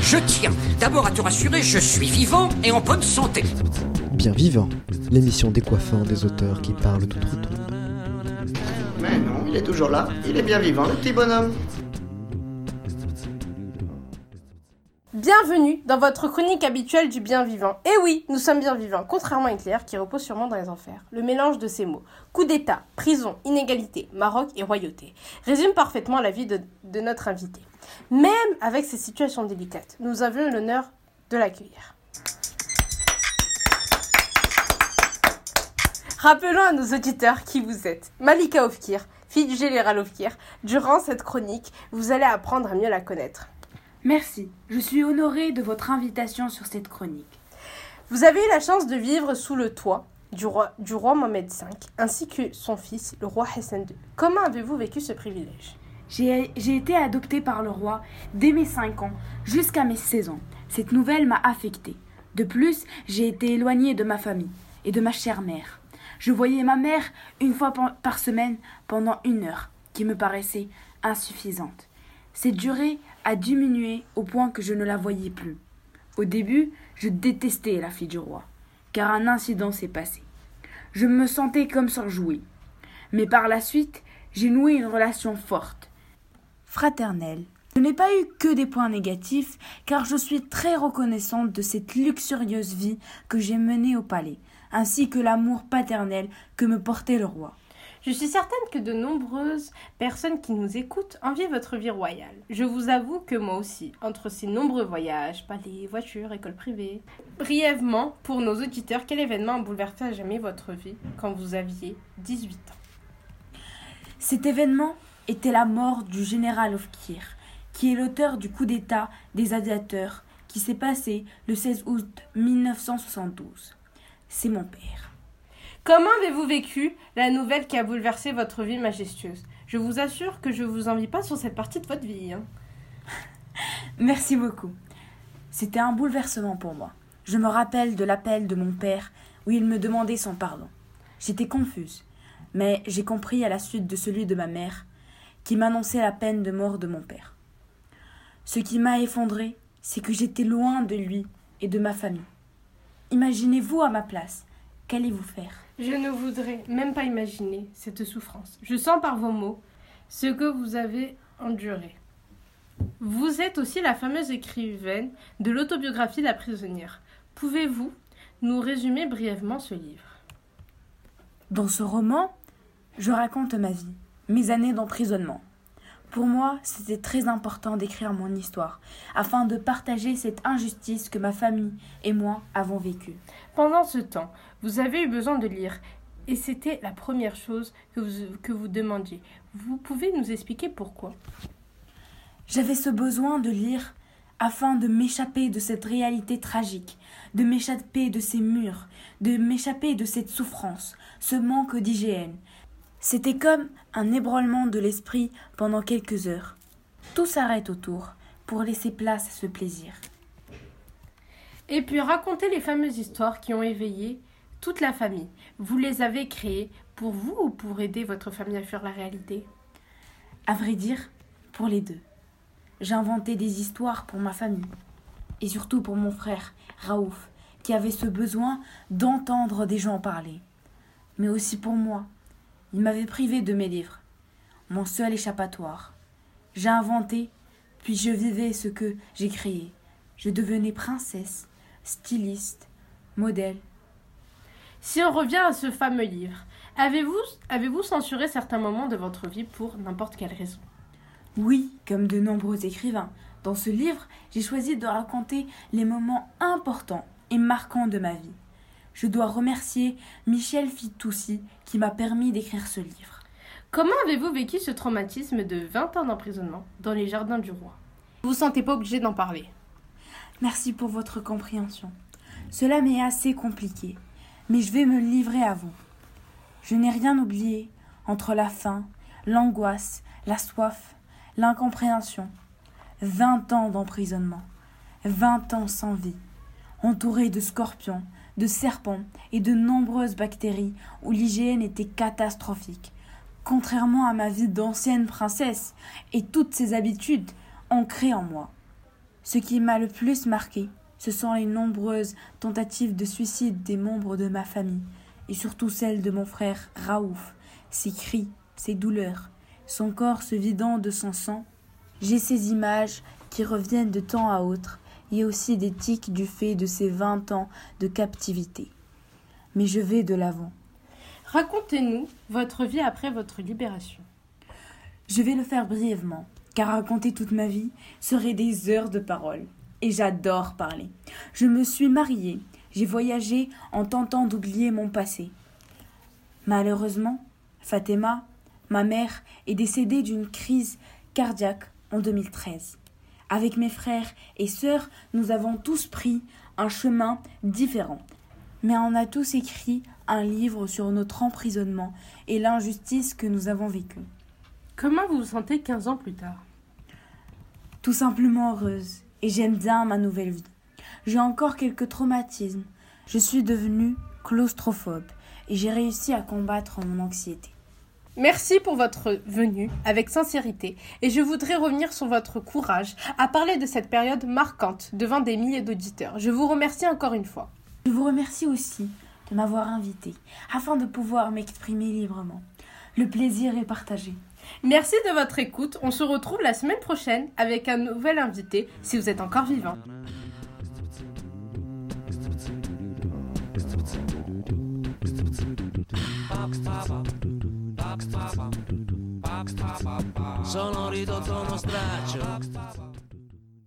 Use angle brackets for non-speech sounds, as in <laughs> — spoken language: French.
Je tiens d'abord à te rassurer, je suis vivant et en bonne santé. Bien vivant, l'émission décoiffant des auteurs qui parlent toute tout. Mais non, il est toujours là, il est bien vivant, le petit bonhomme. Bienvenue dans votre chronique habituelle du bien vivant. Et oui, nous sommes bien vivants, contrairement à Hitler qui repose sûrement dans les enfers. Le mélange de ces mots, coup d'État, prison, inégalité, Maroc et royauté, résume parfaitement la vie de, de notre invité. Même avec ces situations délicates, nous avions l'honneur de l'accueillir. Rappelons à nos auditeurs qui vous êtes. Malika Ofkir, fille du général Ofkir. Durant cette chronique, vous allez apprendre à mieux la connaître. Merci, je suis honorée de votre invitation sur cette chronique. Vous avez eu la chance de vivre sous le toit du roi, du roi Mohamed V, ainsi que son fils, le roi Hassan II. Comment avez-vous vécu ce privilège? J'ai été adoptée par le roi dès mes 5 ans jusqu'à mes 16 ans. Cette nouvelle m'a affectée. De plus, j'ai été éloignée de ma famille et de ma chère mère. Je voyais ma mère une fois par semaine pendant une heure, qui me paraissait insuffisante. Cette durée a diminué au point que je ne la voyais plus. Au début, je détestais la fille du roi, car un incident s'est passé. Je me sentais comme surjouée. Mais par la suite, j'ai noué une relation forte, fraternelle. Je n'ai pas eu que des points négatifs, car je suis très reconnaissante de cette luxurieuse vie que j'ai menée au palais, ainsi que l'amour paternel que me portait le roi. Je suis certaine que de nombreuses personnes qui nous écoutent envient votre vie royale. Je vous avoue que moi aussi, entre ces nombreux voyages, palais, voitures, écoles privées. Brièvement, pour nos auditeurs, quel événement a bouleversé jamais votre vie quand vous aviez 18 ans? Cet événement était la mort du général Ofkir, qui est l'auteur du coup d'État des aviateurs qui s'est passé le 16 août 1972. C'est mon père. Comment avez-vous vécu la nouvelle qui a bouleversé votre vie majestueuse? Je vous assure que je vous envie pas sur cette partie de votre vie. hein. <laughs> Merci beaucoup. C'était un bouleversement pour moi. Je me rappelle de l'appel de mon père où il me demandait son pardon. J'étais confuse, mais j'ai compris à la suite de celui de ma mère qui m'annonçait la peine de mort de mon père. Ce qui m'a effondré, c'est que j'étais loin de lui et de ma famille. Imaginez-vous à ma place. Qu'allez-vous faire? Je ne voudrais même pas imaginer cette souffrance. Je sens par vos mots ce que vous avez enduré. Vous êtes aussi la fameuse écrivaine de l'autobiographie de la prisonnière. Pouvez-vous nous résumer brièvement ce livre? Dans ce roman, je raconte ma vie, mes années d'emprisonnement. Pour moi, c'était très important d'écrire mon histoire, afin de partager cette injustice que ma famille et moi avons vécue. Pendant ce temps, vous avez eu besoin de lire et c'était la première chose que vous, que vous demandiez. Vous pouvez nous expliquer pourquoi? J'avais ce besoin de lire afin de m'échapper de cette réalité tragique, de m'échapper de ces murs, de m'échapper de cette souffrance, ce manque d'hygiène. C'était comme un ébranlement de l'esprit pendant quelques heures. Tout s'arrête autour pour laisser place à ce plaisir. Et puis racontez les fameuses histoires qui ont éveillé toute la famille. Vous les avez créées pour vous ou pour aider votre famille à fuir la réalité? À vrai dire, pour les deux. J'ai inventé des histoires pour ma famille. Et surtout pour mon frère, Raouf, qui avait ce besoin d'entendre des gens parler. Mais aussi pour moi. Il m'avait privé de mes livres. Mon seul échappatoire. J'ai inventé, puis je vivais ce que j'ai créé. Je devenais princesse, styliste, modèle. Si on revient à ce fameux livre, avez-vous avez-vous censuré certains moments de votre vie pour n'importe quelle raison? Oui, comme de nombreux écrivains. Dans ce livre, j'ai choisi de raconter les moments importants et marquants de ma vie. Je dois remercier Michel Fitoussi qui m'a permis d'écrire ce livre. Comment avez-vous vécu ce traumatisme de 20 ans d'emprisonnement dans les jardins du roi? Vous vous sentez pas obligé d'en parler Merci pour votre compréhension. Cela m'est assez compliqué, mais je vais me livrer à vous. Je n'ai rien oublié entre la faim, l'angoisse, la soif, l'incompréhension. Vingt ans d'emprisonnement, vingt ans sans vie, entouré de scorpions, de serpents et de nombreuses bactéries où l'hygiène était catastrophique. contrairement à ma vie d'ancienne princesse et toutes ses habitudes ancrées en moi. Ce qui m'a le plus marqué, ce sont les nombreuses tentatives de suicide des membres de ma famille, et surtout celle de mon frère Raouf, ses cris, ses douleurs, son corps se vidant de son sang. J'ai ces images qui reviennent de temps à autre, et aussi des tics du fait de ces vingt ans de captivité. Mais je vais de l'avant. Racontez-nous votre vie après votre libération. Je vais le faire brièvement, car raconter toute ma vie serait des heures de parole. Et j'adore parler. Je me suis mariée, j'ai voyagé en tentant d'oublier mon passé. Malheureusement, Fatima, ma mère, est décédée d'une crise cardiaque en 2013. Avec mes frères et sœurs, nous avons tous pris un chemin différent. Mais on a tous écrit un livre sur notre emprisonnement et l'injustice que nous avons vécue. Comment vous vous sentez 15 ans plus tard? Tout simplement heureuse et j'aime bien ma nouvelle vie. J'ai encore quelques traumatismes. Je suis devenue claustrophobe et j'ai réussi à combattre mon anxiété. Merci pour votre venue avec sincérité et je voudrais revenir sur votre courage à parler de cette période marquante devant des milliers d'auditeurs. Je vous remercie encore une fois. Je vous remercie aussi de m'avoir invité afin de pouvoir m'exprimer librement. Le plaisir est partagé. Merci de votre écoute. On se retrouve la semaine prochaine avec un nouvel invité si vous êtes encore vivant. Sono ridotto uno straccio